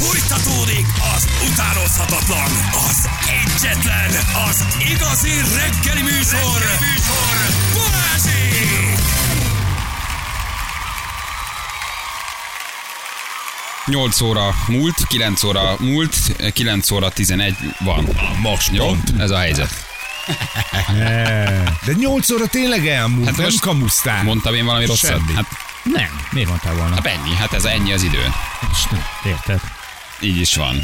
Fújtatódik az utánozhatatlan, az egyetlen, az igazi reggeli műsor, reggeli műsor. Balázsék! 8 óra múlt, 9 óra múlt, 9 óra 11 van. Most Jó, pont. ez a helyzet. De 8 óra tényleg elmúlt, Hát nem most kamusztál. Mondtam én valami rosszat? Hát, Nem, miért mondtál volna? hát ennyi, hát ez ennyi az idő. Érted? Így is van.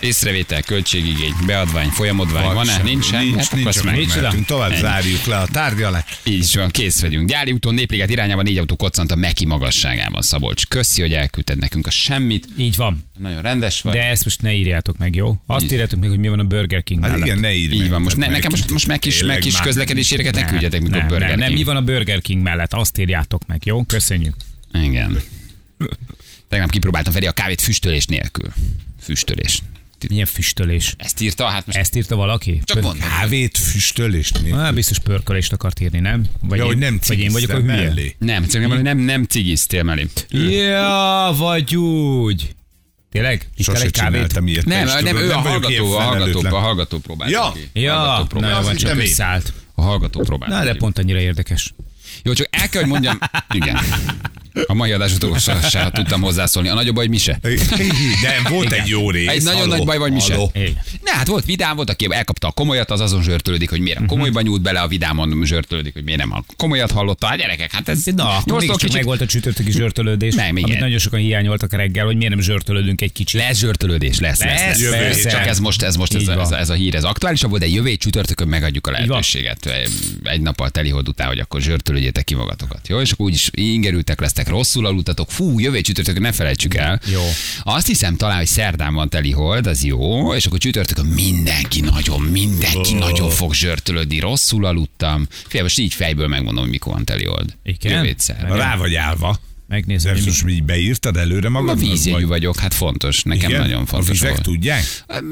Észrevétel, költségigény, beadvány, folyamodvány, van-e? Nincsen? Nincs, Hát nincs, akkor nincs megmentünk. Tovább Ennyi. zárjuk le a tárgyalást. Így is van, kész vagyunk. Gyári úton Népliget irányában négy autó koccant a Meki magasságában. Szabolcs, köszi, hogy elküldted nekünk a semmit. Így van. Nagyon rendes vagy. De ezt most ne írjátok meg, jó? Azt Így. írjátok meg, hogy mi van a Burger King Hát igen, ne írj Így van, most ne, nekem most, most meg Tényleg meg már. közlekedési éreket ne küldjetek, mikor nem, Burger nem, nem, King. mi van a Burger King mellett? Azt írjátok meg, jó? Köszönjük. Igen. Tegnap kipróbáltam Feri a kávét füstölés nélkül. Füstölés. Milyen füstölés. Ezt írta, hát most Ezt írta valaki? csak mondom. Kávét füstölést nélkül. Ah, biztos pörkölést akart írni, nem? Vagy, Ja, én, hogy nem vagy én vagyok a hülye. mellé. Nem, csak nem, nem, nem cigiztél mellé. Ja, vagy úgy. Tényleg? Sose egy kávét? ilyet. Nem, nem, tudod, ő a hallgató, a hallgató, a hallgató próbált Ja. ki. A hallgató Ja, próbált na, vagy csak összeállt. A hallgató próbált Na, de pont annyira érdekes. Jó, csak el kell, hogy mondjam, igen. A mai adás utolsósára tudtam hozzászólni. A nagyobb baj, mi se. Nem, volt egy jó rész. Egy nagyon Halló, nagy baj vagy mi se. Igen. Ne, hát volt vidám, volt, aki elkapta a komolyat, az azon zsörtölődik, hogy miért a komolyban nyúlt bele, a vidámon zsörtölődik, hogy miért nem a komolyat hallotta. Hát gyerekek, hát ez Na, mégiscsak kicsit meg volt a csütörtöki zsörtölődés, Nem, igen. amit nagyon sokan hiányoltak reggel, hogy miért nem zsörtölődünk egy kicsit. lesz zsörtölődés, lesz, lesz, lesz. Lesz. Csak ez most, ez most ez, a- ez, a- ez, a hír, ez aktuálisabb volt, de jövő csütörtökön megadjuk a lehetőséget. Egy nappal telihold után, hogy akkor zsörtölődjétek ki magatokat. Jó, és akkor úgyis ingerültek lesztek, rosszul aludtatok. Fú, jövő csütörtökön ne felejtsük el. Jó. Azt hiszem talán, hogy szerdán van telihold, az jó, és akkor csütörtökön mindenki nagyon, mindenki Oh. nagyon fog zsörtölődni. Rosszul aludtam. Fél, most így fejből megmondom, mikor van telihold. Igen? Jövő Rá vagy állva. Megnézem, De hogy mi. most így beírtad előre A magad? vízjegyű vagyok, hát fontos. Nekem Igen? nagyon fontos. A vizek volt. tudják?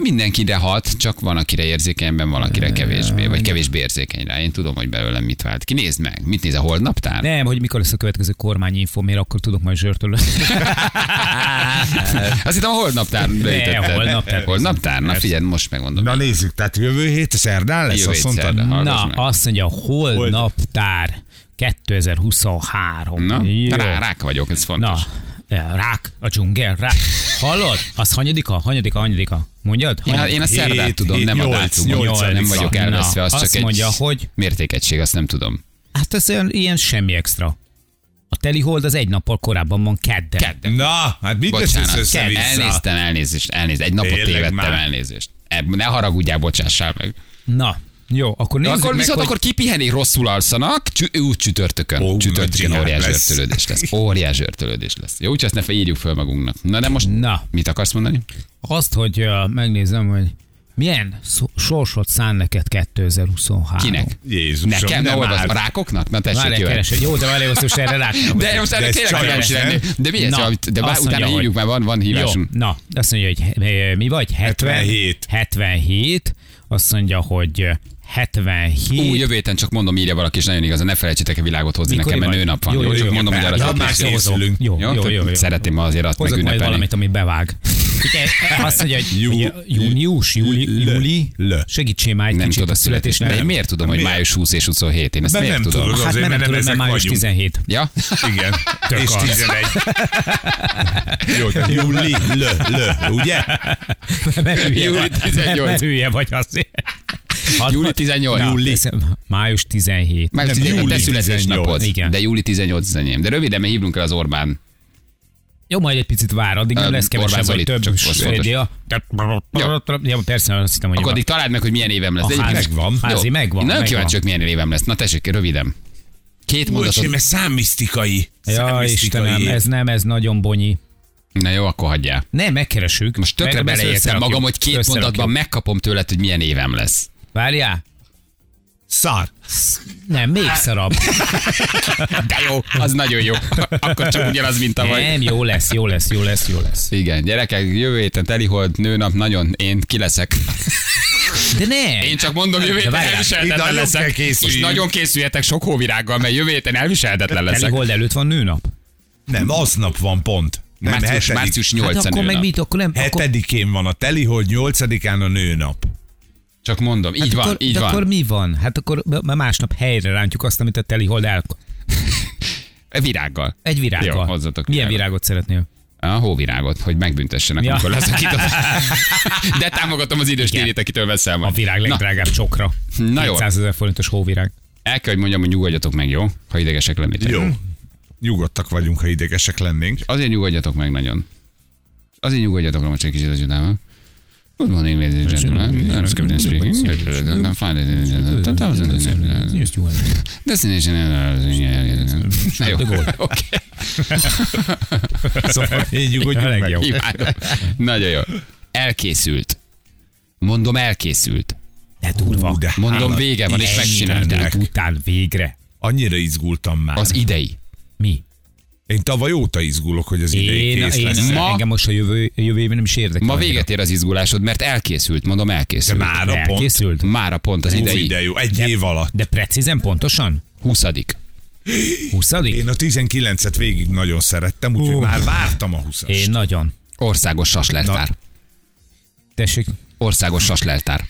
Mindenkire hat, csak van, akire érzékenyben, van, akire kevésbé, vagy kevésbé érzékeny rá. Én tudom, hogy belőlem mit vált. Ki nézd meg, mit néz a holdnaptár? Nem, hogy mikor lesz a következő kormányinfo, miért akkor tudok majd zsörtölődni. Azt hittem a holdnaptár. beütötted. holdnaptár. Holdnaptár? Na figyelj, most megmondom. Na nézzük, tehát jövő hét szerdán lesz, Jövő azt mondtad? Na, meg. azt mondja, holnaptár 2023. Na, Jó. rá, rák vagyok, ez fontos. Na, eh, rák, a dzsungel, rák. Hallod? Az hanyadika, hanyadika, hanyadika. Mondjad? Én, a- én a szerdát Hét, tudom, hét, nem a nyolc, dátumot. nyolcadik Nem vagyok elveszve, az Na, csak azt egy mondja, hogy- mértékegység, azt nem tudom. Hát ez olyan, ilyen semmi extra. A teli hold az egy nappal korábban van kedden. Kedden. Na, hát mit Bocsánat, össze-vissza? elnéztem, elnézést, elnézést. Egy napot Tényleg tévedtem, már. elnézést. Ne haragudjál, bocsássál meg. Na, jó, akkor nézzük akkor meg, viszont hogy... akkor kipihenik, rosszul alszanak, csü- úgy csütörtökön. Ó, csütörtökön óriás lesz. zsörtölődés lesz. Óriás zsörtölődés lesz. Jó, úgyhogy ezt ne írjuk föl magunknak. Na de most Na. mit akarsz mondani? Azt, hogy uh, megnézem, hogy milyen sorsot szán neked 2023. Kinek? Jézusom, Nekem? Ne áll. a rákoknak? Na tessék, Várjál, jöjjön. keresed. Jó, de várjál, most erre rá. De most erre tényleg kíváncsi lenni. De mi ez? Na, De bár azt utána mondja, hívjuk, mert van, van Jó, hívásunk. na, azt mondja, hogy eh, mi vagy? 70, 77. 77. Azt mondja, hogy 77. Ú, jövő héten csak mondom, írja valaki, és nagyon igaz, ne felejtsétek a világot hozni Mikor nekem, mert nőnap van. Jó, Jó, jó, csak jó. mondom, hogy arra már készülünk. Jó, Jó, jó, jó, jó. Szeretném azért azt Hozok majd megünnepelni. valamit, ami bevág. Azt mondja, hogy június, júli, júli. Segítsél már egy Nem kicsit tudod a születésnapot. De miért tudom, hogy május 20 és 27? Én ezt miért nem tudom? Hát mert nem tudod, mert május vagyunk. 17. Ja? Igen. És az. 11. Jó, júli, lö, lö, ugye? Mert hülye Júli vagy. 18. Mert hülye vagy azért. Júli 18. Na, Júli. Május 17. Május Nem, 18 te júli születésnapod. 18. Igen. De júli 18 az enyém. De röviden, mert hívnunk el az Orbán. Jó, majd egy picit vár, addig nem lesz kevesebb, vagy több. fontos. Ja, persze, azt hittem, hogy Akkor addig találd meg, hogy milyen évem lesz. a De házi, megvan. Házi megvan. Én nagyon kíváncsi milyen évem lesz. Na tessék, röviden. Két mondatot. mert számmisztikai. Ja, Istenem, ez nem, ez nagyon bonyi. Na jó, akkor hagyjál. Nem, megkeresünk. Most tökre beleértem magam, hogy két mondatban megkapom tőled, hogy milyen évem lesz. Várjál. Szar. Nem, még szarabb. De jó, az nagyon jó. Akkor csak ugyanaz, mint tavaly. Nem, jó lesz, jó lesz, jó lesz, jó lesz. Igen, gyerekek, jövő héten telihold, nőnap, nagyon, én ki leszek. De nem. Én csak mondom, jövő De héten elviselhetetlen leszek. Most nagyon készüljetek sok hóvirággal, mert jövő héten elviselhetetlen Teli leszek. hold előtt van nőnap? Nem, aznap van pont. Nem, március, hetedik. március Hát 8 akkor meg mit? Akkor nem. Akkor, Hetedikén van a telihold, nyolcadikán a nőnap. Csak mondom, így hát van, akkor, így de van. akkor mi van? Hát akkor m- másnap helyre rántjuk azt, amit a teli hold el... Virággal. Egy virággal. Jó, hozzatok Milyen virágot. virágot szeretnél? A hóvirágot, hogy megbüntessenek, Ja. amikor leszakított. De támogatom az idős térét, akitől veszel A majd. virág Na, legdrágább csokra. Na jó. 200 ezer forintos hóvirág. el kell, hogy mondjam, hogy nyugodjatok meg, jó? Ha idegesek lennétek. Jó. Nyugodtak vagyunk, ha idegesek lennénk. Azért nyugodjatok meg nagyon. Azért nyugodjatok meg most egy kicsit az utában. Good morning, ladies and gentlemen. I'm Captain speaking. I'm fine, ladies and gentlemen. Destination. Na jó. Oké. Szóval így nyugodjunk meg. Imádom. Nagyon jó. Elkészült. Mondom, elkészült. De durva. Mondom, vége van, és megcsinálták. Után végre. Annyira izgultam már. Az idei. Mi? Én tavaly óta izgulok, hogy az idei kész én, lesz. Ma- engem most a jövő, jövő évben nem is érdekel. Ma véget ér az izgulásod, mert elkészült. Mondom, De elkészült. már a pont. Elkészült? Mára pont az Hú, idei. de jó, egy év alatt. De precízen, pontosan? 20. 20 Én a 19-et végig nagyon szerettem, úgyhogy Hú. már vártam a 20-ast. Én nagyon. Országos sasleltár. Tessék. Országos sasleltár.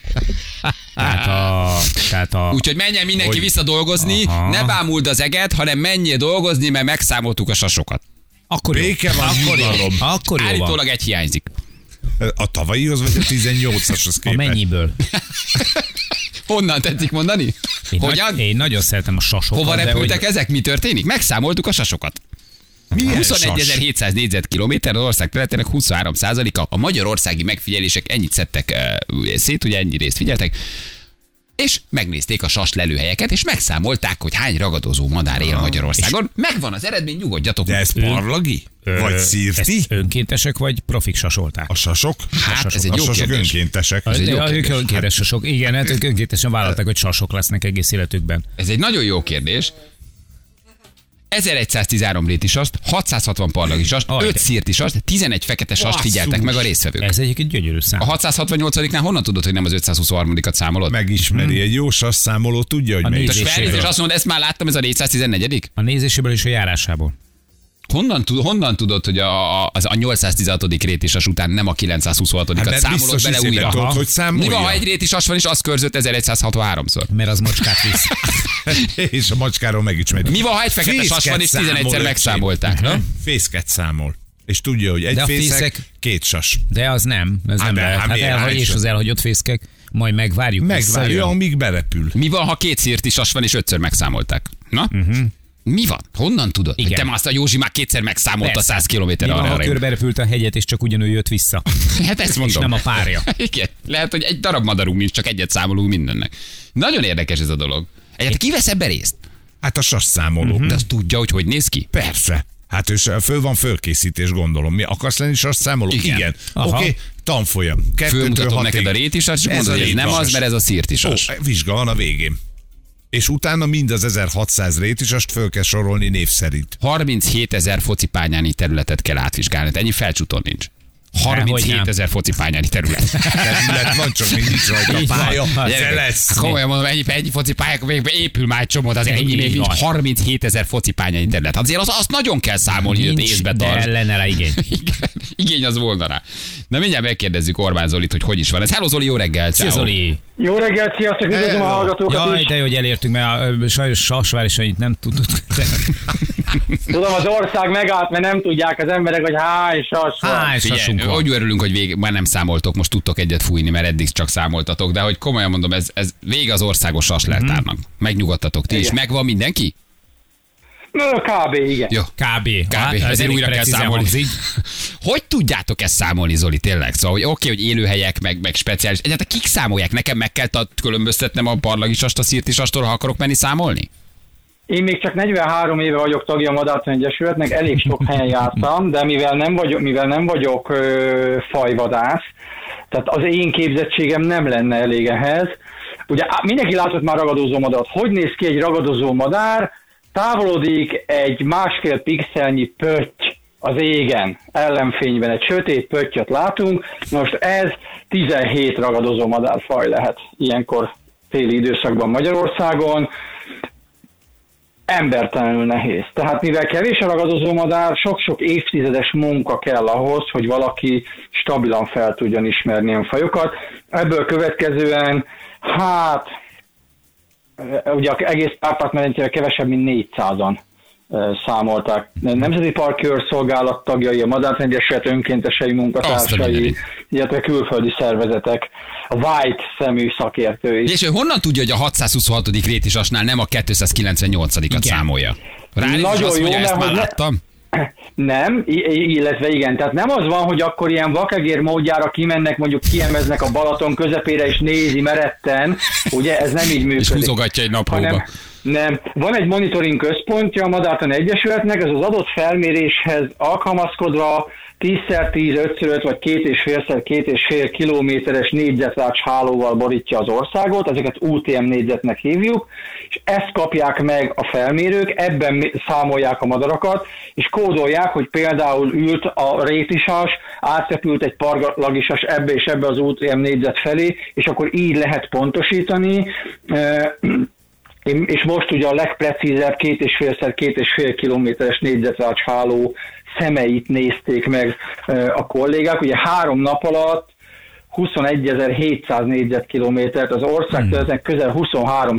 Tehát a... Tehát a Úgyhogy menjen mindenki Hogy- vissza dolgozni, Aha. ne bámuld az eget, hanem menjél dolgozni, mert megszámoltuk a sasokat. akkor jó. Béke van, akkor jó. nyugalom. Akkor jó van. Állítólag egy hiányzik. A tavalyihoz vagy a 18-ashoz A képest? mennyibből? Honnan tetszik mondani? Én, Hogyan? Nagy, én nagyon szeretem a sasokat. Hova repültek hogy- ezek? Mi történik? Megszámoltuk a sasokat. Milyen 21.700 négyzetkilométer, az ország területének 23%-a. A magyarországi megfigyelések ennyit szedtek uh, szét, ugye ennyi részt figyeltek, és megnézték a sas lelőhelyeket, és megszámolták, hogy hány ragadozó madár él Magyarországon. Megvan az eredmény, nyugodjatok. De ez parlagi? Vagy szírti? Ezt önkéntesek vagy profik sasolták? A sasok? Hát, ez egy a jó sasok kérdés. önkéntesek. Ez egy jó kérdés. önkéntes sasok. Igen, hát ők önkéntesen vállalták, hogy sasok lesznek egész életükben. Ez egy nagyon jó kérdés. 1113 rétisast, 660 parlagisast, Aj, 5 de- szirtisast, 11 fekete sast figyeltek meg a résztvevők. Ez egyébként gyönyörű szám. A 668-nál honnan tudod, hogy nem az 523-at számolod? Megismeri. Egy jó sas számoló tudja, hogy A melyik. És azt mondod, ezt már láttam, ez a 414 A nézéséből és a járásából. Honnan, tud, honnan tudod, hogy a, az a 816. rétisas után nem a 926-at Hát, mert számolod bele újra? tudod, hogy számolja. Mi van, ha egy rétisas van, és az körzött 1163-szor? Mert az macskát visz. és a macskáról megismeri. Mi van, ha egy fekete sas van, és 11-szer számol, megszámolták? Na? Fészket számol. És tudja, hogy egy De a fészek, fészek- két sas. De az nem. Ez Hát nem de, lehet. hát Hát elhagy, Hát és az elhagyott fészkek, majd megvárjuk. Megvárja, amíg berepül. Mi van, ha két szirtisas van, és ötször megszámolták? Na? Uh-huh. Mi van? Honnan tudod? Igen. Te már azt a Józsi már kétszer megszámolta Persze. 100 kilométer Mi van, arra. ha körbe repült a hegyet, és csak ugyanúgy jött vissza. Hát ezt És mondom. nem a párja. Igen. Lehet, hogy egy darab madarunk nincs, csak egyet számolunk mindennek. Nagyon érdekes ez a dolog. Egyet ki vesz ebbe részt? Hát a sas számoló. De azt tudja, hogy hogy néz ki? Persze. Hát és föl van fölkészítés, gondolom. Mi akarsz lenni sas számoló? Igen. Igen. Oké, okay, tanfolyam. Fölmutatom neked a rétisas, és mondod, hogy nem az, mert ez a szirtisas. Ó, vizsga van a végén. És utána mind az 1600 rétisast föl kell sorolni név szerint. 37 ezer focipányányi területet kell átvizsgálni. Ennyi felcsúton nincs. 37 nem. ezer focipányányi terület. Terület van, csak még nincs rajta Így pálya. Ez lesz. Hát komolyan mondom, ennyi, ennyi focipályák, még épül már egy csomót, azért ennyi még nincs. van. 37 ezer focipányányi terület. Azért az, azt nagyon kell számolni, hogy észbe de tartsd. lenne rá igény. Igen, igény az volna rá. Na mindjárt megkérdezzük Orbán Zolit, hogy hogy is van ez. Hello Zoli, jó reggel. Szia. Zoli! Jó reggelt, sziasztok, üdvözlöm a hallgatókat Jaj, is. de jó, hogy elértünk, mert sajnos Sasvár is annyit nem tudod. Tudom, az ország megállt, mert nem tudják az emberek, hogy hány sas van. Hány sasunk van? hogy örülünk, hogy vég, már nem számoltok, most tudtok egyet fújni, mert eddig csak számoltatok, de hogy komolyan mondom, ez, ez vége az országos sasleltárnak. Megnyugodtatok ti is. Igen. Megvan mindenki? Kb. igen. Jó. Kb. Kb. Hát, ez Ezért újra kell számolni. hangzik. Hogy tudjátok ezt számolni, Zoli, tényleg? Szóval, hogy oké, hogy élőhelyek, meg, meg speciális. Egyáltalán kik számolják? Nekem meg kell különböztetnem a parlagisast a szirtisastól, ha akarok menni számolni? Én még csak 43 éve vagyok tagja a Madártan Egyesületnek, elég sok helyen jártam, de mivel nem vagyok, mivel nem vagyok ö, fajvadász, tehát az én képzettségem nem lenne elég ehhez. Ugye mindenki látott már ragadozó madarat. Hogy néz ki egy ragadozó madár? Távolodik egy másfél pixelnyi pötty az égen, ellenfényben egy sötét pöttyöt látunk. Most ez 17 ragadozó madárfaj lehet ilyenkor téli időszakban Magyarországon embertelenül nehéz. Tehát mivel kevés a ragadozó madár, sok-sok évtizedes munka kell ahhoz, hogy valaki stabilan fel tudjon ismerni ilyen fajokat. Ebből következően, hát, ugye egész Kárpát-medencére kevesebb, mint 400-an számolták. Nemzeti Parki Őrszolgálat tagjai, a Madártegyesület önkéntesei munkatársai, illetve külföldi szervezetek, a White szemű szakértői. És ő honnan tudja, hogy a 626. rétisasnál nem a 298-at számolja? És Nagyon azt jó, mondja, ezt már ne- láttam. Nem, illetve igen, tehát nem az van, hogy akkor ilyen vakegér módjára kimennek, mondjuk kiemeznek a Balaton közepére és nézi meretten, ugye ez nem így működik. És húzogatja egy naplóba. hanem, nem. Van egy monitoring központja a Madártan Egyesületnek, ez az adott felméréshez alkalmazkodva 10x10, 5x5 vagy 2,5x 2,5 kilométeres négyzetrács hálóval borítja az országot, ezeket UTM négyzetnek hívjuk, és ezt kapják meg a felmérők, ebben számolják a madarakat, és kódolják, hogy például ült a rétisas, átrepült egy parlagisas ebbe és ebbe az UTM négyzet felé, és akkor így lehet pontosítani. És most ugye a legprecízebb két és félszer két és fél kilométeres négyzetrács háló szemeit nézték meg a kollégák. Ugye három nap alatt 21.700 négyzetkilométert, az ország Hmm. közel 23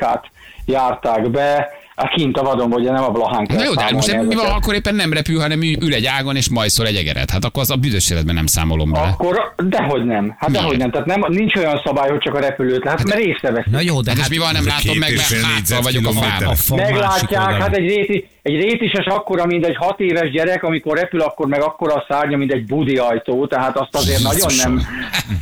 át járták be, a kint a vadon, ugye nem a Blahán kell Na jó, de hát most nem, mi van, akkor éppen nem repül, hanem ül ül egy ágon és majszol egy egeret. Hát akkor az a büdös életben nem számolom bele. Akkor dehogy nem. Hát dehogy nem. Tehát nem, nincs olyan szabály, hogy csak a repülőt lát, mert észreveszik. Na jó, de Hát hát mi van, nem látom meg, mert háttal vagyok a négyzetkilométer. fába. a fa másik Meglátják, hát egy, réti, egy rétises akkora, mint egy hat éves gyerek, amikor repül, akkor meg akkora a szárnya, mint egy budi ajtó, tehát azt azért nagyon nem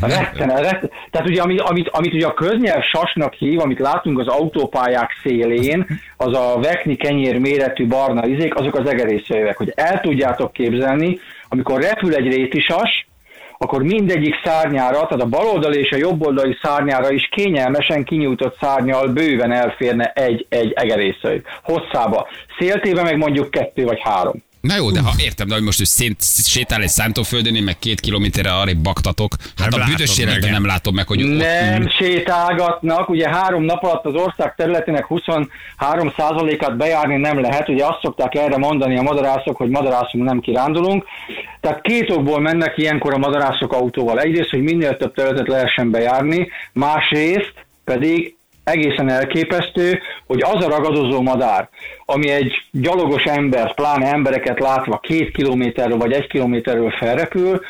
retten, retten. Tehát ugye, amit, amit, amit ugye a köznyelv sasnak hív, amit látunk az autópályák szélén, az a vekni kenyér méretű barna izék, azok az egerészjövek, hogy el tudjátok képzelni, amikor repül egy rétisas, akkor mindegyik szárnyára, tehát a baloldali és a jobboldali szárnyára is kényelmesen kinyújtott szárnyal bőven elférne egy, egy egerészőjük hosszába. Széltébe meg mondjuk kettő vagy három. Na jó, de ha értem, de hogy most ő szét, sétál egy szántóföldön, én meg két kilométerre arrébb baktatok. Hát Nem a büdös életben nem látom meg, hogy ott Nem ül. sétálgatnak, ugye három nap alatt az ország területének 23%-át bejárni nem lehet, ugye azt szokták erre mondani a madarászok, hogy madarászunk nem kirándulunk, tehát két okból mennek ilyenkor a madarászok autóval. Egyrészt, hogy minél több területet lehessen bejárni, másrészt pedig egészen elképesztő, hogy az a ragadozó madár, ami egy gyalogos ember, pláne embereket látva két kilométerről vagy egy kilométerről felrepül,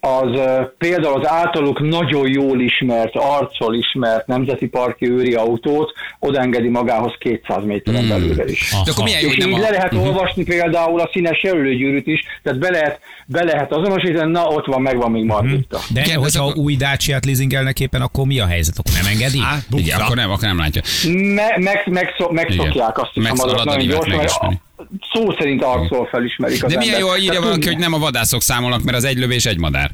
az például az általuk nagyon jól ismert, arccal ismert nemzeti parki őri autót odaengedi magához 200 méteren Hmm. belülre is. De akkor milyen jó, És így a... le lehet olvasni például a színes jelölőgyűrűt is, tehát be lehet, be lehet azonosítani, na ott van, megvan még Margitta. De Igen, hogyha a- új Dacia-t leasingelnek éppen, akkor mi a helyzet? Akkor nem engedi? Á, Igen, bukta. akkor nem, akkor nem látja. Me, meg, meg, megszokják azt is a Megszalad madarat a nagyon gyorsan, szó szerint arcról felismerik az De milyen embert. jó, írja valaki, hogy nem a vadászok számolnak, mert az egy lövés egy madár.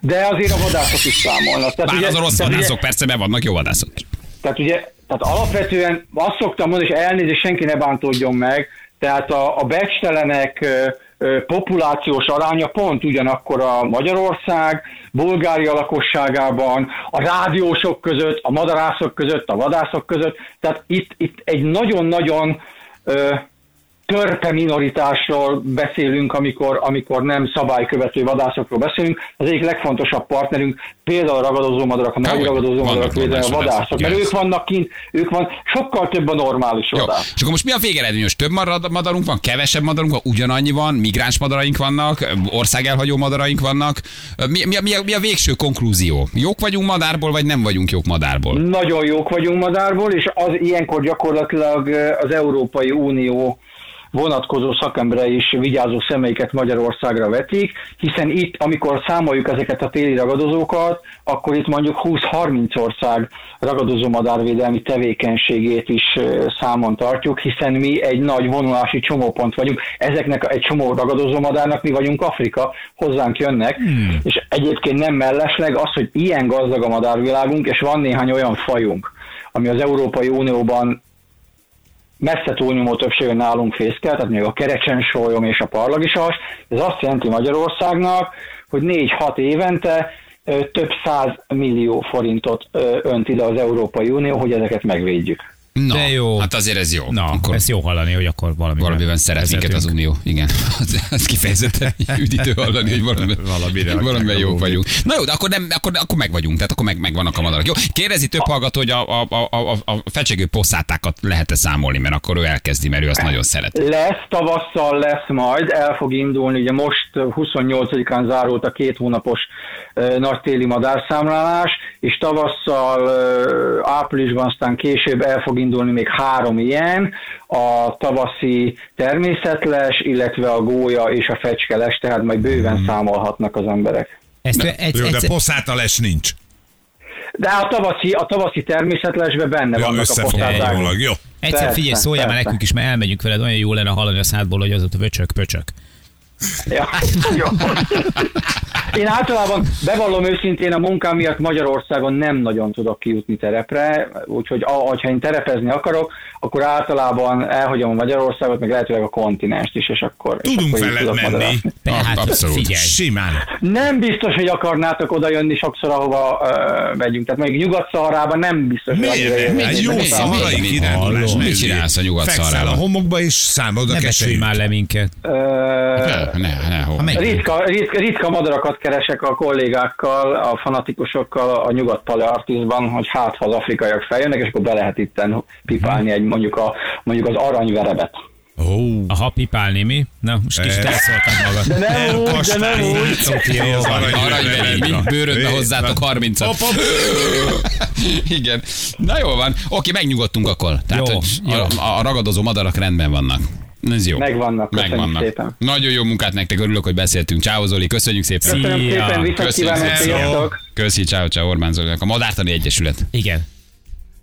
De azért a vadászok is számolnak. Tehát Bár ugye- az a rossz tehát ugye- vadászok, persze, mert vannak jó vadászok. Tehát ugye, tehát alapvetően azt szoktam mondani, és elnézést senki ne bántódjon meg, tehát a, a becstelenek populációs aránya pont ugyanakkor a Magyarország, Bulgária lakosságában, a rádiósok között, a madarászok között, a vadászok között, tehát itt, itt egy nagyon-nagyon törpe minoritásról beszélünk, amikor, amikor nem szabálykövető vadászokról beszélünk. Az egyik legfontosabb partnerünk például a ragadozó madarak, a nagy Dehogy. ragadozó Vannak madarak védelme, a vadászok, mert ők vannak kint, ők van, sokkal több a normális Jó. vadász. És akkor most mi a végeredményos? Több madarunk van, kevesebb madarunk van, ugyanannyi van, migráns madaraink vannak, országelhagyó madaraink vannak. Mi, mi, a- mi, a, mi a végső konklúzió? Jók vagyunk madárból, vagy nem vagyunk jók madárból? Nagyon jók vagyunk madárból, és az ilyenkor gyakorlatilag az Európai Unió vonatkozó szakemberei is vigyázó szemeiket Magyarországra vetik, hiszen itt, amikor számoljuk ezeket a téli ragadozókat, akkor itt mondjuk 20-30 ország ragadozó madárvédelmi tevékenységét is számon tartjuk, hiszen mi egy nagy vonulási csomópont vagyunk. Ezeknek egy csomó ragadozó madárnak mi vagyunk Afrika, hozzánk jönnek, hmm. és egyébként nem mellesleg az, hogy ilyen gazdag a madárvilágunk, és van néhány olyan fajunk, ami az Európai Unióban messze túlnyomó többsége nálunk fészkel, tehát még a kerecsensólyom és a parlagisas, ez azt jelenti Magyarországnak, hogy 4-6 évente több száz millió forintot önt ide az Európai Unió, hogy ezeket megvédjük. Na, De jó. Hát azért ez jó. Na, Akkor ez jó hallani, hogy akkor valami valamiben szeret minket az Unió. Igen, az, az kifejezetten üdítő hallani, hogy valamiben, Valamire valamiben a jók vagyunk. Na jó, de akkor, nem, akkor, akkor meg vagyunk, tehát akkor meg, megvannak a madarak. Jó, kérdezi több hallgató, hogy a, a, a, a, a fecsegő posszátákat lehet-e számolni, mert akkor ő elkezdi, mert ő azt nagyon szeret. Lesz, tavasszal lesz majd, el fog indulni, ugye most 28-án zárult a két hónapos ö, nagytéli madárszámlálás, és tavasszal, áprilisban, aztán később el fog indulni még három ilyen, a tavaszi természetles, illetve a gólya és a fecskeles, tehát majd bőven Hmm. számolhatnak az emberek. Ezt, egy, Jó, de egy, poszátales nincs. De a tavaszi, a tavaszi természetlesben benne Ja, vannak a összefoglalólag. poszáták. Jó. egyszer Persze, figyelj, szóljál már nekünk is, mert elmegyünk veled, olyan jó lenne hallani a szádból, hogy az ott vöcsök, pöcsök. Ja, jó. Én általában bevallom őszintén a munkám miatt Magyarországon nem nagyon tudok kijutni terepre, úgyhogy ha én terepezni akarok, akkor általában elhagyom a Magyarországot, meg lehetőleg a kontinenst is, és akkor, és Tudunk akkor így veled tudok menni. madárászni. Tehát abszolút. figyelj. Simán. Nem biztos, hogy akarnátok oda jönni sokszor, ahova uh, megyünk. Tehát mondjuk nyugat nem biztos, hogy annyira Egy jó számokat. szarai mi- kirándulás. mit csinálsz a Nyugat-Szahárában? Fekszel a homokba és számolod a Ne már le minket. Ne, ne, ne, Ritka, ritka, ritka madarakat keresek a kollégákkal, a fanatikusokkal a nyugat artizban, hogy hát ha az afrikaiak feljönnek, és akkor be lehet itten pipálni egy mondjuk, a, mondjuk az aranyverebet. Ó, Aha, pipálni mi? Na, most kicsit Ez- elszóltam magad. De nem úgy, de nem úgy. Bőrödbe hozzátok 30 Hop, hop. Igen. Na jó van. Oké, megnyugodtunk akkor. Tehát, Jó, hogy jó. A, a ragadozó madarak rendben vannak. Ez jó. Megvannak, köszönjük Megvannak. szépen. Nagyon jó munkát nektek, örülök, hogy beszéltünk. Ciao Zoli, köszönjük szépen. Köszönöm Szia. szépen, viszont Köszönjük kívánok, szépen. sziasztok! Köszi, ciao, ciao Orbán Zolinak, a Madártani Egyesület Igen.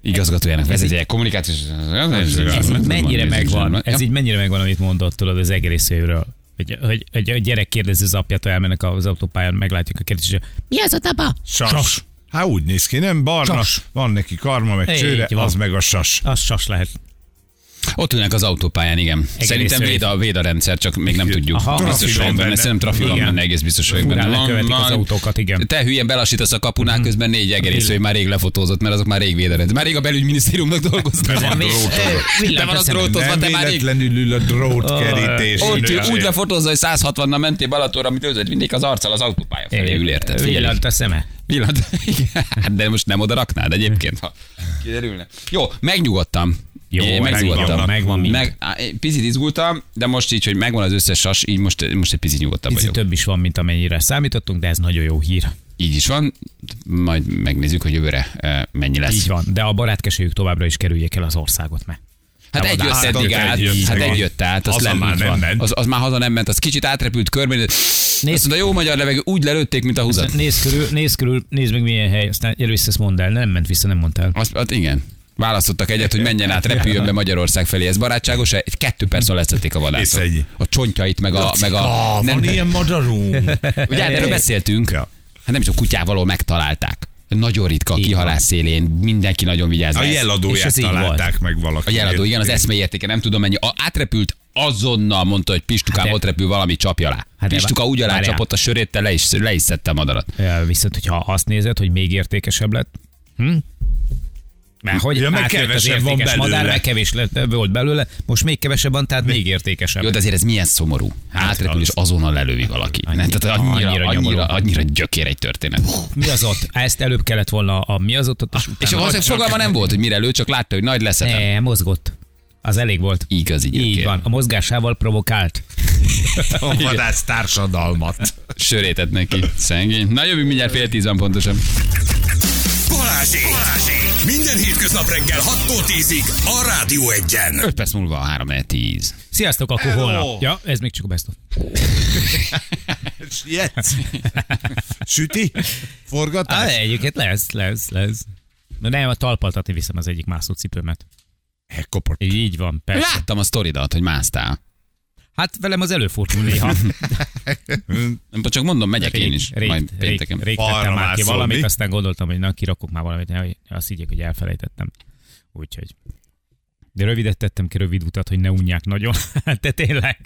igazgatójának, vezetője, kommunikációs... Ez így mennyire megvan, ez így mennyire megvan, amit mondott tudod az egész évről. Hogy, hogy, hogy a gyerek kérdezi az apjától, elmennek az autópályán, meglátjuk a kérdést, hogy mi az a taba? Sas. Hát úgy néz ki, nem barna, Sas. van neki karma, meg csőre, van. az meg a sas. Az sas lehet. Ott ülnek az autópályán, igen. Szerintem észre- véd a, véd a rendszer, csak még nem tudjuk. Aha. biztos vagyok benne. Szerintem trafi van Igen. benne, egész biztos vagyok benne. lekövetik az autókat, igen. Te hülyen belassítasz a kapunál, közben négy egerésző, már rég lefotózott, mert azok már rég véd a rendszer. Már rég a belügyminisztériumnak ö, villant Te van a drótozva, te már rég ül a drótkerítés. ott úgy lefotózza, hogy 160-nal mentél Balatonra, amit őzött mindig az arccal az autópálya felé ül, érted? Villant a szeme. Villant. Igen, Hát, de most nem oda raknád egyébként, ha kiderülne. Jó, megnyugodtam. Jó, Én megnyugodtam. megvan. Meg, picit izgultam, de most így, hogy megvan az összes sas, így most, most egy picit nyugodtabb Picit vagyok. több is van, mint amennyire számítottunk, de ez nagyon jó hír. Így is van, majd megnézzük, hogy jövőre eh, mennyi lesz. Így van, de a barátkesőjük továbbra is kerüljék el az országot, mert Hát egy jött eddig át, hát egy jött át, az, nem, már nem ment. Az, az, már haza nem ment, az kicsit átrepült körben, azt mondta, jó magyar levegő, úgy lelőtték, mint a húzat. nézd körül, nézd körül, nézd meg milyen hely, aztán először ezt mondd el, nem ment vissza, nem mondtál. Azt, hát igen. Választottak egyet, hogy menjen át, repüljön be Magyarország felé. Ez barátságos, egy kettő perc alatt leszették a vadászok. A csontjait, meg a... Meg a Ah, van ilyen madarunk. ugye hát erről beszéltünk. Ja. Hát nem is a kutyával megtalálták. Nagyon ritka a kihalás szélén, mindenki nagyon vigyáz. A jeladóját találták meg valaki. A jeladó, igen, az eszmélyértéke, nem tudom mennyi. A, átrepült azonnal mondta, hogy Pistukám, Hát ott repül valami csapja alá. Hát de Pistuka úgy alá csapott a sörét, te le is, le is szedte a madarat. Ja, Viszont, hogyha azt nézed, hogy még értékesebb lett, hm? Mert hogy Ja, meg kevesebb van belőle. madár, meg kevés lett, volt belőle, most még kevesebb van, tehát még értékesebb. Jó, de azért ez milyen szomorú. Átrepül, és azonnal lelövi valaki. Annyi- Nem, tehát annyira, annyira annyira, annyira, annyira gyökér egy történet. Mi az ott? Ezt előbb kellett volna a mi az ott, ott és És valószínűleg fogalma nem volt, hogy mire lő, csak látta, hogy nagy lesz. Ne, mozgott. Az elég volt. Igazi gyökér. Így van, a mozgásával provokált. A vadász társadalmat. Sörétet neki. Szengény. Na jövünk mindjárt fél tíz van pontosan. Balázsék! Balázsék! Minden hétköznap reggel 6-tól 10-ig a Rádió 1-en. 5 perc múlva 3 10. Sziasztok, akkor Hello. holnap. Ja, ez még csak a best of. Jetsz. Süti? Á, Forgatás? egyébként lesz, lesz, lesz. De nem, a talpaltatni viszem az egyik mászócipőmet. Ekkoport. Így van, persze. Láttam a sztoridat, hogy másztál. Hát velem az előfordul néha. Csak mondom, megyek én is. rég, Majd rég, pénteken. rég tettem már ki valamit, mi? aztán gondoltam, hogy na, kirakok már valamit, hogy azt higgyék, hogy elfelejtettem. Úgyhogy. De rövidet tettem ki, rövid utat, hogy ne unják nagyon. De tényleg.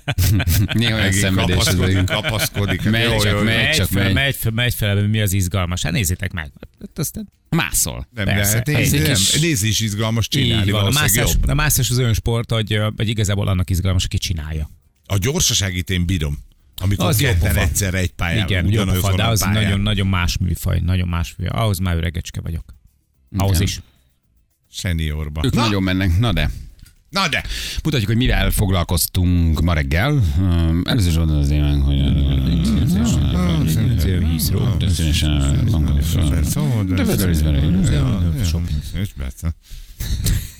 Néha olyan szenvedés. kapaszkodik, kapaszkodik. Megy Jó, csak, jó, megy. Megy csak fel, megy. megy fel, megy fel, mi az izgalmas. Hát nézzétek meg. Hát aztán Mászol. Nem, Persze. de, egy nem, kis- is izgalmas csinálni, van. A mászás, jobb. a mászás az olyan sport, hogy, hogy igazából annak izgalmas, aki csinálja. A gyorsaságit én bírom. Amikor Az az ketten egyszerre egy pályán. Igen, pofa, de az nagyon, nagyon más műfaj, nagyon más műfaj. Ahhoz már öregecske vagyok. Ahhoz Igen. is. Seniorba. Ők Na, nagyon mennek. Na de. na de, Mutatjuk, hogy mivel foglalkoztunk ma reggel. Um, Először is oda az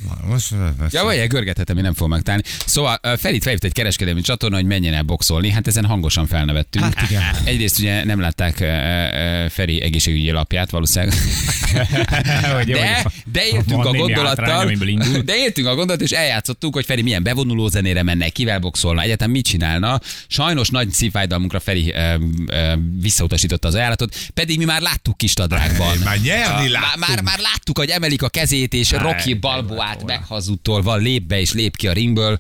hogy Ja, vagy görgethetem, én nem fogom megtalálni. Szóval Ferit felhívta egy kereskedelmi csatorna, hogy menjen el boxolni. Hát ezen hangosan felnevettünk. Hát igen. Egyrészt ugye nem látták Feri egészségügyi lapját valószínűleg. De, de éltünk van a gondolattal, de éltünk a gondolat, és eljátszottuk, hogy Feri milyen bevonuló zenére menne, kivel boxolna, egyetem mit csinálna. Sajnos nagy szívfájdalmunkra Feri visszautasította az ajánlatot, pedig mi már láttuk kis tadrágban. Már nyerni Már, láttunk. már, már láttuk, hogy emelik a kezét, és Rocky Balboát meghazudtolva lép be és lép ki a ringből.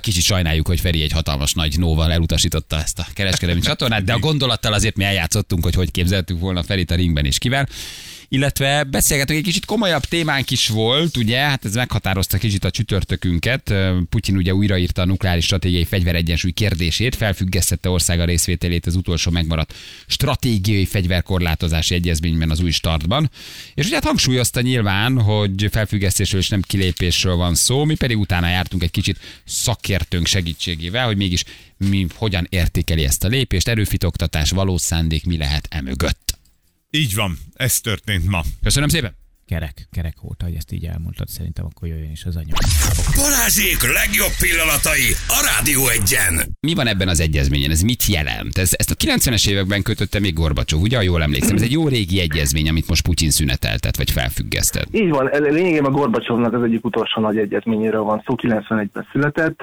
Kicsit sajnáljuk, hogy Feri egy hatalmas nagy nóval elutasította ezt a kereskedelmi csatornát, de a gondolattal azért mi eljátszottunk, hogy hogy képzeltük volna Ferit a ringben és kivel. Illetve beszélgetünk, egy kicsit komolyabb témánk is volt, ugye, hát ez meghatározta kicsit a csütörtökünket. Putyin ugye újraírta a nukleáris stratégiai fegyveregyensúly kérdését, felfüggesztette országa részvételét az utolsó megmaradt stratégiai fegyverkorlátozási egyezményben az új startban. És ugye hát hangsúlyozta nyilván, hogy felfüggesztésről és nem kilépésről van szó, mi pedig utána jártunk egy kicsit szakértőnk segítségével, hogy mégis mi hogyan értékeli ezt a lépést, erőfitoktatás, valós szándék, mi lehet emögött. Így van, ez történt ma. Köszönöm szépen! Kerek, kerek volt, hogy ezt így elmondtad, szerintem akkor jöjjön is az anyag. Balázsék legjobb pillanatai a Rádió egyen. Mi van ebben az egyezményen? Ez mit jelent? Ez, ezt a 90-es években kötötte még Gorbacsov, ugye, jól emlékszem. Ez egy jó régi egyezmény, amit most Putyin szüneteltet, vagy felfüggesztett. Így van, lényegében Gorbacsovnak az egyik utolsó nagy egyezményéről van szó, 91-ben született,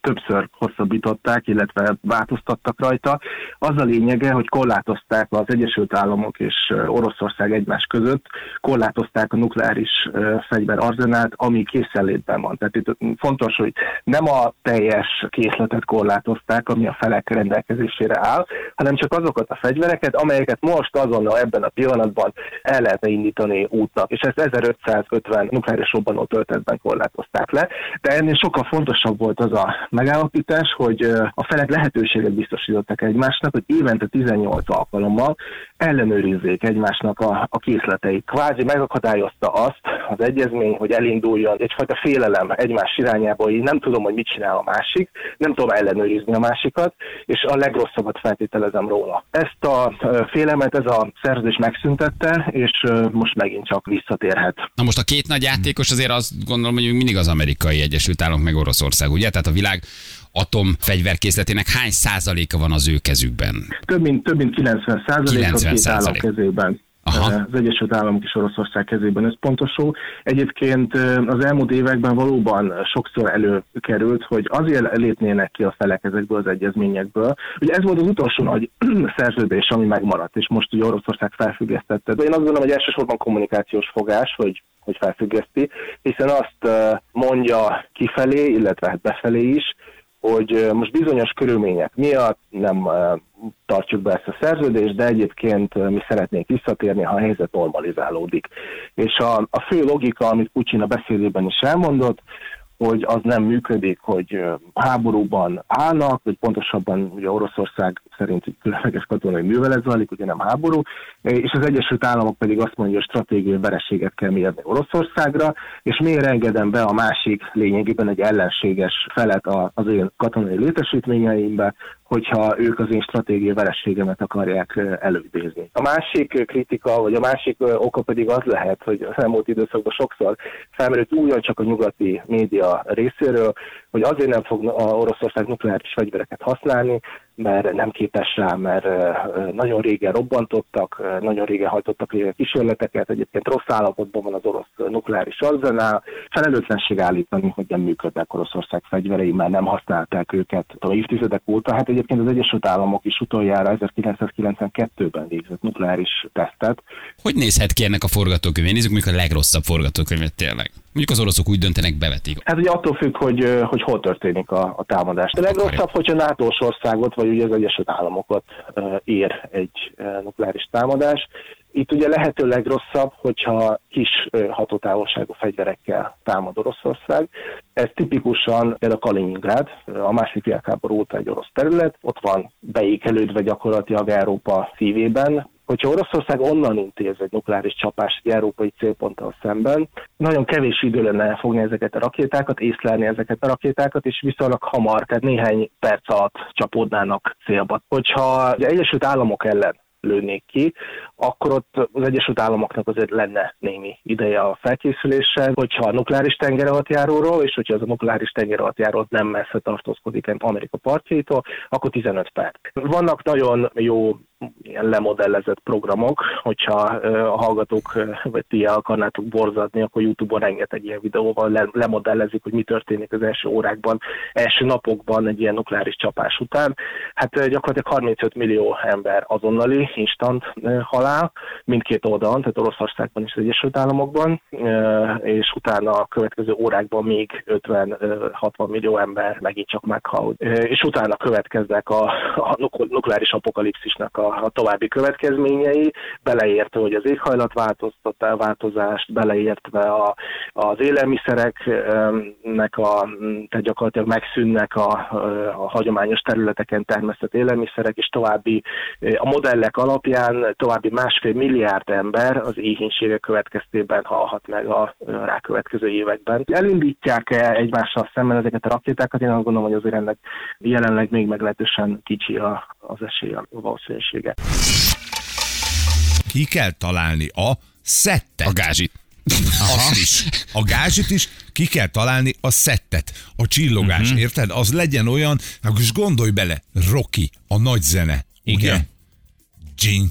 többször hosszabbították, illetve változtattak rajta. Az a lényege, hogy korlátozták az Egyesült Államok és Oroszország egymás között, korlátozták a nukleáris ö, fegyverarzenát, ami készenlétben van. Tehát itt fontos, hogy nem a teljes készletet korlátozták, ami a felek rendelkezésére áll, hanem csak azokat a fegyvereket, amelyeket most azonnal ebben a pillanatban el lehetne indítani útnak. És ezt 1550 nukleáris robbanó töltetben korlátozták le. De ennél sokkal fontosabb volt az a megállapítás, hogy a felek lehetőséget biztosítottak egymásnak, hogy évente 18 alkalommal ellenőrizzék egymásnak a, a készleteit. Kvázi megakadályozta azt az egyezmény, hogy elinduljon egyfajta félelem egymás irányába, hogy nem tudom, hogy mit csinál a másik, nem tudom ellenőrizni a másikat, és a legrosszabbat feltételezem róla. Ezt a félelmet ez a szerződés megszüntette, és most megint csak visszatérhet. Na most a két nagy játékos azért azt gondolom, hogy mindig az amerikai Egyesült Államok meg Oroszország, ugye? Tehát a világ atomfegyverkészletének hány százaléka van az ő kezükben? Több mint, több mint 90 százalék a 90 két állam kezében. Aha. Az Egyesült Államok és Oroszország kezében ez pontosul. Egyébként az elmúlt években valóban sokszor előkerült, hogy azért lépnének ki a felek ezekből az egyezményekből. Ugye ez volt az utolsó nagy szerződés, ami megmaradt, és most ugye Oroszország felfüggesztette. De én azt gondolom, hogy elsősorban kommunikációs fogás, hogy hogy felfüggeszti, hiszen azt mondja kifelé, illetve hát befelé is, hogy most bizonyos körülmények miatt nem tartjuk be ezt a szerződést, de egyébként mi szeretnénk visszatérni, ha a helyzet normalizálódik. És a, a fő logika, amit Putyin a beszédében is elmondott, hogy az nem működik, hogy háborúban állnak, vagy pontosabban ugye Oroszország szerint egy különleges katonai művelet zajlik, ugye nem háború, és az Egyesült Államok pedig azt mondja, hogy stratégiai vereséget kell mérni Oroszországra, és miért engedem be a másik lényegében egy ellenséges felet az én katonai létesítményeimbe, hogyha ők az én stratégiai verességemet akarják előidézni. A másik kritika, vagy a másik oka pedig az lehet, hogy az elmúlt időszakban sokszor felmerült újra csak a nyugati média részéről, hogy azért nem fog a Oroszország nukleáris fegyvereket használni, mert nem képes rá, mert nagyon régen robbantottak, nagyon régen hajtottak végre kísérleteket, egyébként rossz állapotban van az orosz nukleáris arzenál, felelőtlenség állítani, hogy nem működnek Oroszország fegyverei, mert nem használták őket a évtizedek óta. Hát egyébként az Egyesült Államok is utoljára 1992-ben végzett nukleáris tesztet, Hogy nézhet ki ennek a forgatókönyve? Nézzük még a legrosszabb forgatókönyvet tényleg. Mondjuk az oroszok úgy döntenek, bevetik. Hát ugye attól függ, hogy, hogy hol történik a, a támadás. A legrosszabb, hogyha nato országot, vagy ugye az Egyesült Államokat ér egy nukleáris támadás. Itt ugye lehető legrosszabb, hogyha kis hatótávolságú fegyverekkel támad Oroszország. Ez tipikusan például Kaliningrád, a második világháború óta egy orosz terület, ott van beékelődve gyakorlatilag Európa szívében, hogyha Oroszország onnan intéz egy nukleáris csapást egy európai célponttal szemben, nagyon kevés idő lenne elfogni ezeket a rakétákat, észlelni ezeket a rakétákat, és viszonylag hamar, tehát néhány perc alatt csapódnának célba. Hogyha az Egyesült Államok ellen lőnék ki, akkor ott az Egyesült Államoknak azért lenne némi ideje a felkészülésre, hogyha a nukleáris tengeralattjáróról, és hogyha az a nukleáris tengeralattjáró nem messze tartózkodik Amerika partjaitól, akkor 15 perc. Vannak nagyon jó ilyen lemodellezett programok, hogyha a hallgatók vagy ti el akarnátok borzadni, akkor YouTube-on rengeteg ilyen videóval le, lemodellezik, hogy mi történik az első órákban, első napokban egy ilyen nukleáris csapás után. Hát gyakorlatilag 35 millió ember azonnali, instant halál, mindkét oldalon, tehát Oroszországban és az Egyesült Államokban, és utána a következő órákban még 50-60 millió ember megint csak meghal. És utána következnek a, a nuk- nukleáris apokalipszisnak a, a további következményei, beleértve, hogy az éghajlatváltozást, beleértve a, az élelmiszereknek a, tehát gyakorlatilag megszűnnek a, a hagyományos területeken termesztett élelmiszerek, és további a modellek alapján további másfél milliárd ember az éhénységek következtében halhat meg a rákövetkező években. Elindítják-e egymással szemben ezeket a rakétákat? Én azt gondolom, hogy azért ennek jelenleg még meglehetősen kicsi a, az esély, a valószínűsége. Ki kell találni a szettet. A gázsit. Azt is. A gázsit is, ki kell találni a szettet, a csillogás, uh-huh. érted? Az legyen olyan, akkor most gondolj bele, Rocky, a nagy zene. Igen. Ugye? Gin.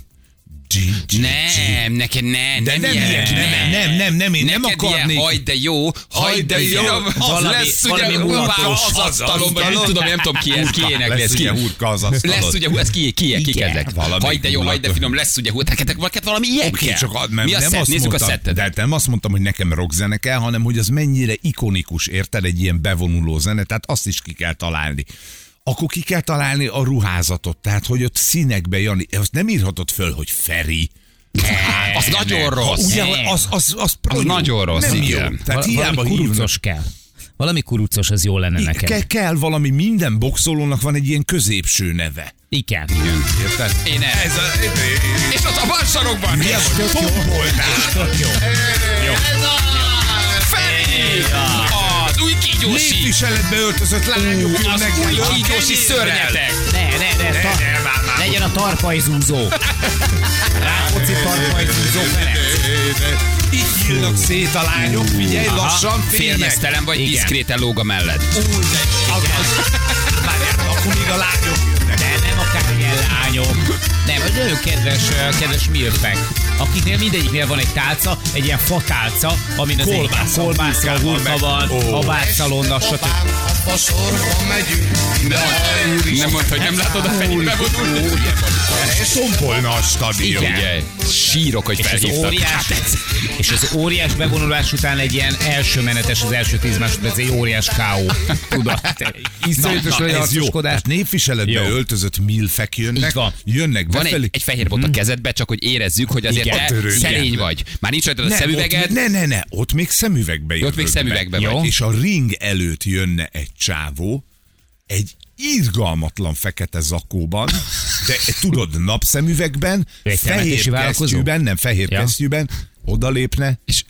Nem, neked nem, De nem ilyen, nem, nem, nem, nem, én nem akarnék. hagyd de jó, hagyd de jó. Az lesz ugye mulatos, az asztalon, vagy nem tudom, nem tudom ki ez, ki énekli, ez lesz ugye hurka az asztalon. Lesz ugye, ez ki, ki, ki valami Hagyd de jó, hagyd de finom, lesz ugye, hú, neked valami ilyen kell. csak ad, mert Mi a nem szett? azt Nézzük a szettet. De nem azt mondtam, hogy nekem rockzene kell, hanem hogy az mennyire ikonikus, érted, egy ilyen bevonuló zene, tehát azt is ki kell találni. Akkor ki kell találni a ruházatot, tehát hogy ott színekbe, Jani, azt nem írhatod föl, hogy Feri. Az nagyon rossz. Ugye, Nem. az, az, az, az nagyon rossz, Nem jó. igen. Tehát hiába kurucos kell. Valami kurucos, az jó lenne nekem. Ke- kell valami, minden boxolónak van egy ilyen középső neve. Igen. Érted? Én el. Ez a... És ott a balsarokban. Mi az, tomboltál? Jó. Feri! Az új kígyósi. Népviseletbe öltözött lányok Az jönnek új kígyósi szörnyetek. Ne, ne, ne, ta, ne, már, már. legyen a tarpajzúzó. Rákóczi tarpajzúzó Ferenc. Itt nyílnak szét a lányok, figyelj, lassan fények. Félmeztelen vagy Igen. diszkréten lóg a mellett. Úgy, de az, az, várjál, akkor még a lányok jönnek. De nem akármilyen lányok. Nem, az nagyon kedves, kedves milfek, akiknél mindegyiknél van egy tálca, egy ilyen fatálca, amin az hurkával hurka meg. van, Ó. a bátszalonna, stb. A sorban megyünk. Nem mondta, hogy nem látod a fenyit bevonulni. Szompolna a stadion. Igen. Ugye, sírok, hogy felhívtak. Hát ez- és az óriás bevonulás után egy ilyen első menetes, az első tíz másodperc, egy óriás K.O. Tudod? Iszonyatos Na, nagy arcoskodás. Népviseletbe öltözött milfek jönnek, van. jönnek Van befelé. egy, egy fehér bot a kezedbe, csak hogy érezzük, hogy azért Törődj. szerény vagy. Már nincs rajtad a Ne, szemüveged. Ott, ne, ne, ne, ott még szemüvegbe jövök még szemüvegbe be. vagy. És a ring előtt jönne egy csávó, egy irgalmatlan fekete zakóban, de tudod, napszemüvegben, fehér kesztyűben, nem fehér Ja. kesztyűben, odalépne, És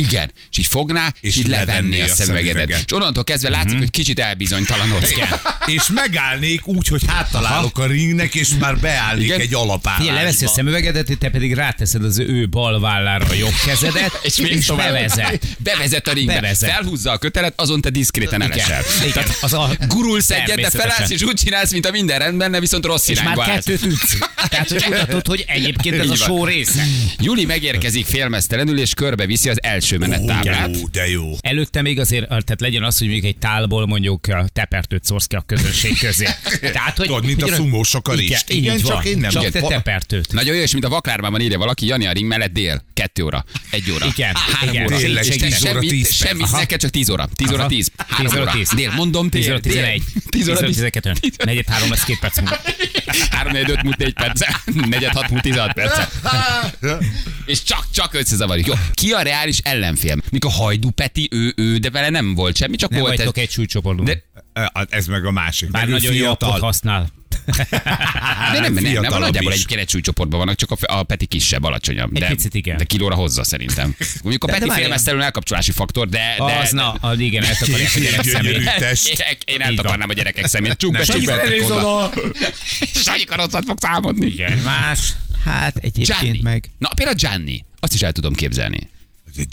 igen, és így fogná, és, És így levenné a szemüvegedet. szemüveget. És onnantól kezdve látszik, hogy kicsit elbizonytalanodsz. és megállnék úgy, hogy háttalálok a ringnek, és már beállnék Igen. egy alapállásba. Figyelj, leveszi a szemüvegedet, te pedig ráteszed az ő bal vállára a jobb kezedet, És még tovább. bevezet. Bevezet a ringbe. Bevezet. Felhúzza a kötelet, azon te diszkréten Igen. elesel. Igen. Az a, Gurulsz egyet, de felállsz, és úgy csinálsz, mint a minden rendben, de viszont rossz és már irányba kettőt ütsz. Tehát, hogy mutatod, hogy egyébként ez a show része. Juli megérkezik félmeztelenül, és körbeviszi az első esőmenet táblát. Ó, de jó. Előtte még azért, tehát legyen az, hogy mondjuk egy tálból mondjuk tepertőt szórsz ki a közönség közé. Tehát, hogy, Tudod, mint a szumósok a Igen, Igen, csak van. én nem. Csak te tepertőt. Nagyon jó, és mint a vaklármában írja valaki, Jani a ring mellett dél, kettő óra, egy óra. Igen, három igen. óra. Tényleg, És te 10 óra, semmit, 10 perc. semmit Aha. neked csak 10 óra. 10 óra Aha. 10. 10 óra 10. Dél, mondom 10 dél. óra 11. 10 óra 10. 12. Negyed három lesz két perc múlva. 3 4 5 múlt 4 perc. Negyed 6 múlt 16 perc. És csak, csak összezavarik. Jó, ki a reális ellenfél? Mikor Hajdú Peti, ő, ő, de vele nem volt semmi, csak Nem volt ez. egy súlycsoportban. De, Ez meg a másik. Bár nagyon jó fiatal. használ. de nem, nem, nem, nagyjából egy keretcsúlycsoportban vannak, csak a, a Peti kisebb, alacsonyabb. Egy de, picit igen. De kilóra hozza szerintem. Mondjuk a De- Peti várjál. félmeztelően elkapcsolási faktor, de... de Az, na, az igen, eltakarják a gyerek szemét. Én eltakarnám a gyerekek szemét. Csuk be, csuk be. Sanyi karoccot fog számodni. Igen, más. Hát egyébként Gianni. meg. Na, például Gianni. Azt is el tudom képzelni.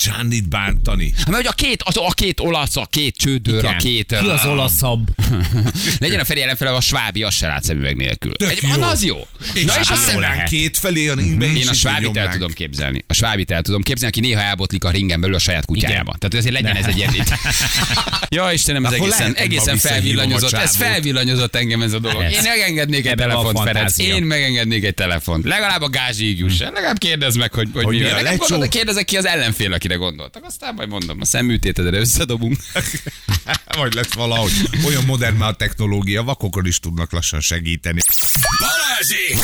Giannit bántani. Hát, mert hogy a két, az, a két olasz, a két csődőr, a Igen. két... Ki az olaszabb? Legyen a Feri ellenfele a svábi, az se lát szemüveg nélkül. Tök Egy, jó. az jó. És Na, és a szemben lehet. két felé a ringbe is én a svábit el tudom képzelni. A svábit el tudom képzelni, aki néha elbotlik a ringen belül a saját kutyájába. Tehát azért legyen ez egy ilyen. ja, Istenem, ez egészen, egészen a felvillanyozott. Ez felvillanyozott engem ez a dolog. Ez. Én megengednék egy telefont, Ferenc. Én megengednék egy telefont. Legalább a gázsíg juss el. Legalább kérdezd meg, hogy, hogy, Hogy mi a Legalább kérdezek ki az ellenfél, akire gondoltak. Aztán majd mondom, a szemműtétedre összedobunk. Vagy lesz valahogy. Olyan modern már a technológia, vakokon is tudnak lassan segíteni. Balázsék!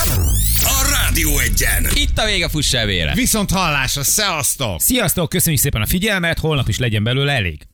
A Rádió egyen! Itt a vége, fuss vére. Viszont hallásra, szevasztok! Sziasztok, köszönjük szépen a figyelmet, holnap is legyen belőle elég.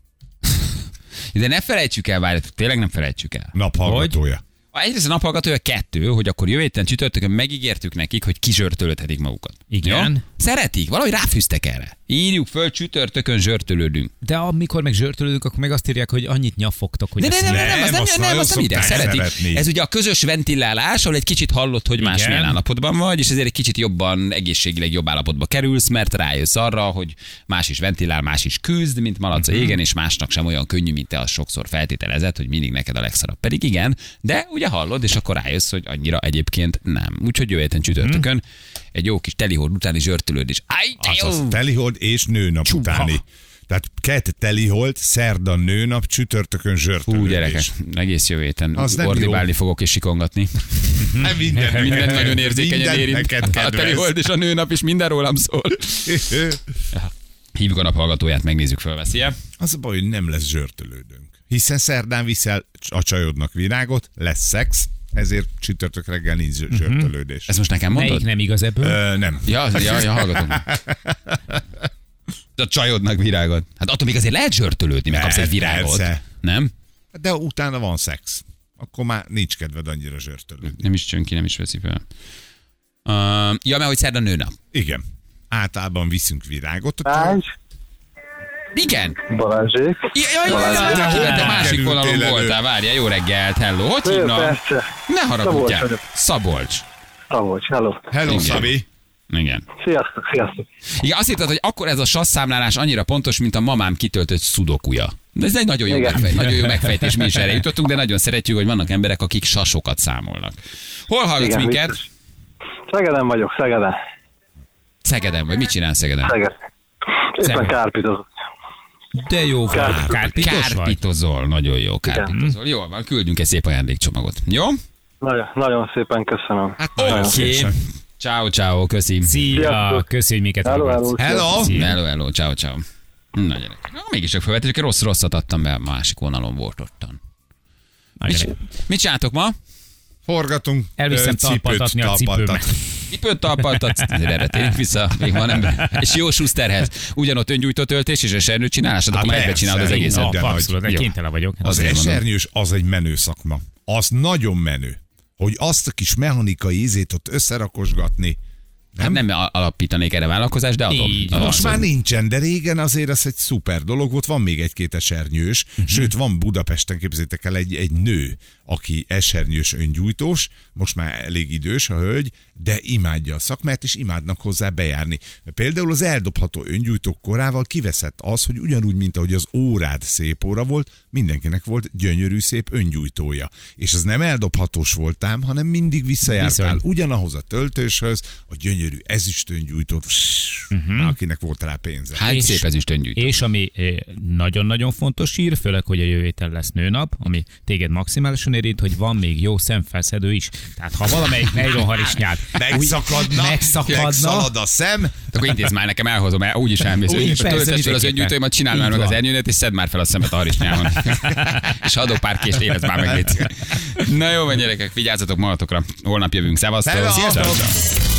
De ne felejtsük el, várjátok, tényleg nem felejtsük el. Naphallgatója. Egyrészt a naphallgatója kettő, hogy akkor jövő héten csütörtökön megígértük nekik, hogy kizsörtölődhetik magukat. Igen. Jó? Szeretik, valahogy ráfűztek erre. Írjuk föl, csütörtökön zsörtölődünk. De amikor meg zsörtölődünk, akkor meg azt írják, hogy annyit nyafogtok, hogy De nem, nem, nem, nem, az nem, azt nem, azt nem írják, szokták szeretik. Ez ugye a közös ventilálás, ahol egy kicsit hallod, hogy másmilyen Igen. állapotban vagy, és ezért egy kicsit jobban, egészségileg jobb állapotba kerülsz, mert rájössz arra, hogy más is ventilál, más is küzd, mint malac a jégen, és másnak sem olyan könnyű, mint te az sokszor feltételezett, hogy mindig neked a legszarabb. Pedig igen, de ugye hallod, és akkor rájössz, hogy annyira egyébként nem. Úgyhogy jövő héten csütörtökön egy jó kis telihord utáni zsörtölődés. Áj, de jó! Telihold és nőnap Csuha. utáni. Tehát kett telihold, szerda nőnap, csütörtökön zsörtölődés. Hú, gyerekek, egész jövő héten Az nem ordibálni jó. fogok és sikongatni. Hát Minden, Minden nagyon érzékenyen Minden érint. A telihold és a nőnap is minden rólam szól. Hívjuk a naphallgatóját, megnézzük, fölveszi-e. Az a baj, hogy nem lesz zsörtölődünk. Hiszen szerdán viszel a csajodnak virágot, lesz szex, ezért csütörtök reggel nincs zsö- zsörtölődés. Ezt most nekem mondod? Melyik nem igaz ebből? Ö, nem. Ja, ja, ja, hallgatom. A csajodnak virágot. Hát attól még azért lehet zsörtölődni, mert kapsz egy virágot. Persze. Nem? De utána van szex. Akkor már nincs kedved annyira zsörtölődni. Nem is csönki, nem is veszi fel. Uh, ja, mert hogy szerda nőnap. Igen. Általában viszünk virágot. a Ágy, Igen. Balázsék. Ja, ja, ja, ja, ja, másik vonalon elő. voltál, várjál, jó reggelt, hello, hogy Jó, hívnak? persze. Ne haragudjál. Szabolcs. Szabolcs. Szabolcs, hello. Hello, Igen. Szabi. Igen. Sziasztok, sziasztok. Igen, azt írtad, hogy akkor ez a sasszámlálás annyira pontos, mint a mamám kitöltött szudokuja. De ez egy nagyon jó, Igen. megfej, nagyon jó megfejtés, mi is erre jutottunk, de nagyon szeretjük, hogy vannak emberek, akik sasokat számolnak. Hol hallgatsz Igen, minket? biztos. Szegeden vagyok, Szegeden. Szegeden vagy, mit csinál Szegeden? Szeged. Éppen kárpitozok. De jó vagy. Kár- Kárpitos vagy? Kárpitozol, nagyon jó, kárpitozol. Jó, van, küldünk egy szép ajándékcsomagot. Jó? Nagyon, nagyon szépen köszönöm. Hát oké. Ciao, ciao, köszi. Szia, köszi, hogy minket Hello, hello. Hello. Hello, hello, ciao, ciao. Na gyerek. Na, mégis csak felvettés, hogy rossz rosszat adtam be, a másik vonalon volt ottan. Mit, mit csináltok ma? Forgatunk. Elviszem talpaltatni a cipőmet. Talpaltat. Cipőt talpaltatsz, ezért erre térjünk vissza, még van ember. És jó Schusterhez. Ugyanott öngyújtó töltés és esernő csinálásod, akkor Hát már egybe csinálod az egészet. de abszolút, kénytelen vagyok. Az esernyős az egy menő szakma. Az nagyon menő. Hogy azt a kis mechanikai ízét ott összerakosgatni. Hát nem alapítanék erre vállalkozást, de adom. Így Adom. Most már nincsen, de régen azért ez egy szuper dolog volt, van még egy-két esernyős, uh-huh. sőt van Budapesten, képzétek el, egy, egy nő, aki esernyős öngyújtós, most már elég idős a hölgy, de imádja a szakmát, és imádnak hozzá bejárni. Például az eldobható öngyújtók korával kiveszett az, hogy ugyanúgy, mint ahogy az órád szép óra volt, mindenkinek volt gyönyörű szép öngyújtója. És az nem eldobhatós voltám, hanem mindig visszajártál Bizony. ugyanahoz a töltőshöz, a gyönyörű gyönyörű ezüstöngyújtót, uh-huh. akinek volt rá pénze. Hát És- szép ezüstöngyűjtő. És ami eh, nagyon-nagyon fontos hír, főleg, hogy a jövő héten lesz nőnap, ami téged maximálisan érint, hogy van még jó szemfelszedő is. Tehát ha valamelyik nejlonharisnyát Megszakadna, megszakadna, megszalad a szem, Akkor intézd már nekem, elhozom, el, úgyis elmész. Úgy, Úgyis persze, töltesz fel az öngyújtóimat, csinál már meg az ernyőnet, és szedd már fel a szemet a harisnyámon. és adok pár kést, érezd már meg. Na jó van, gyerekek, vigyázzatok magatokra. Holnap jövünk. Szevasztok! Szevasztok!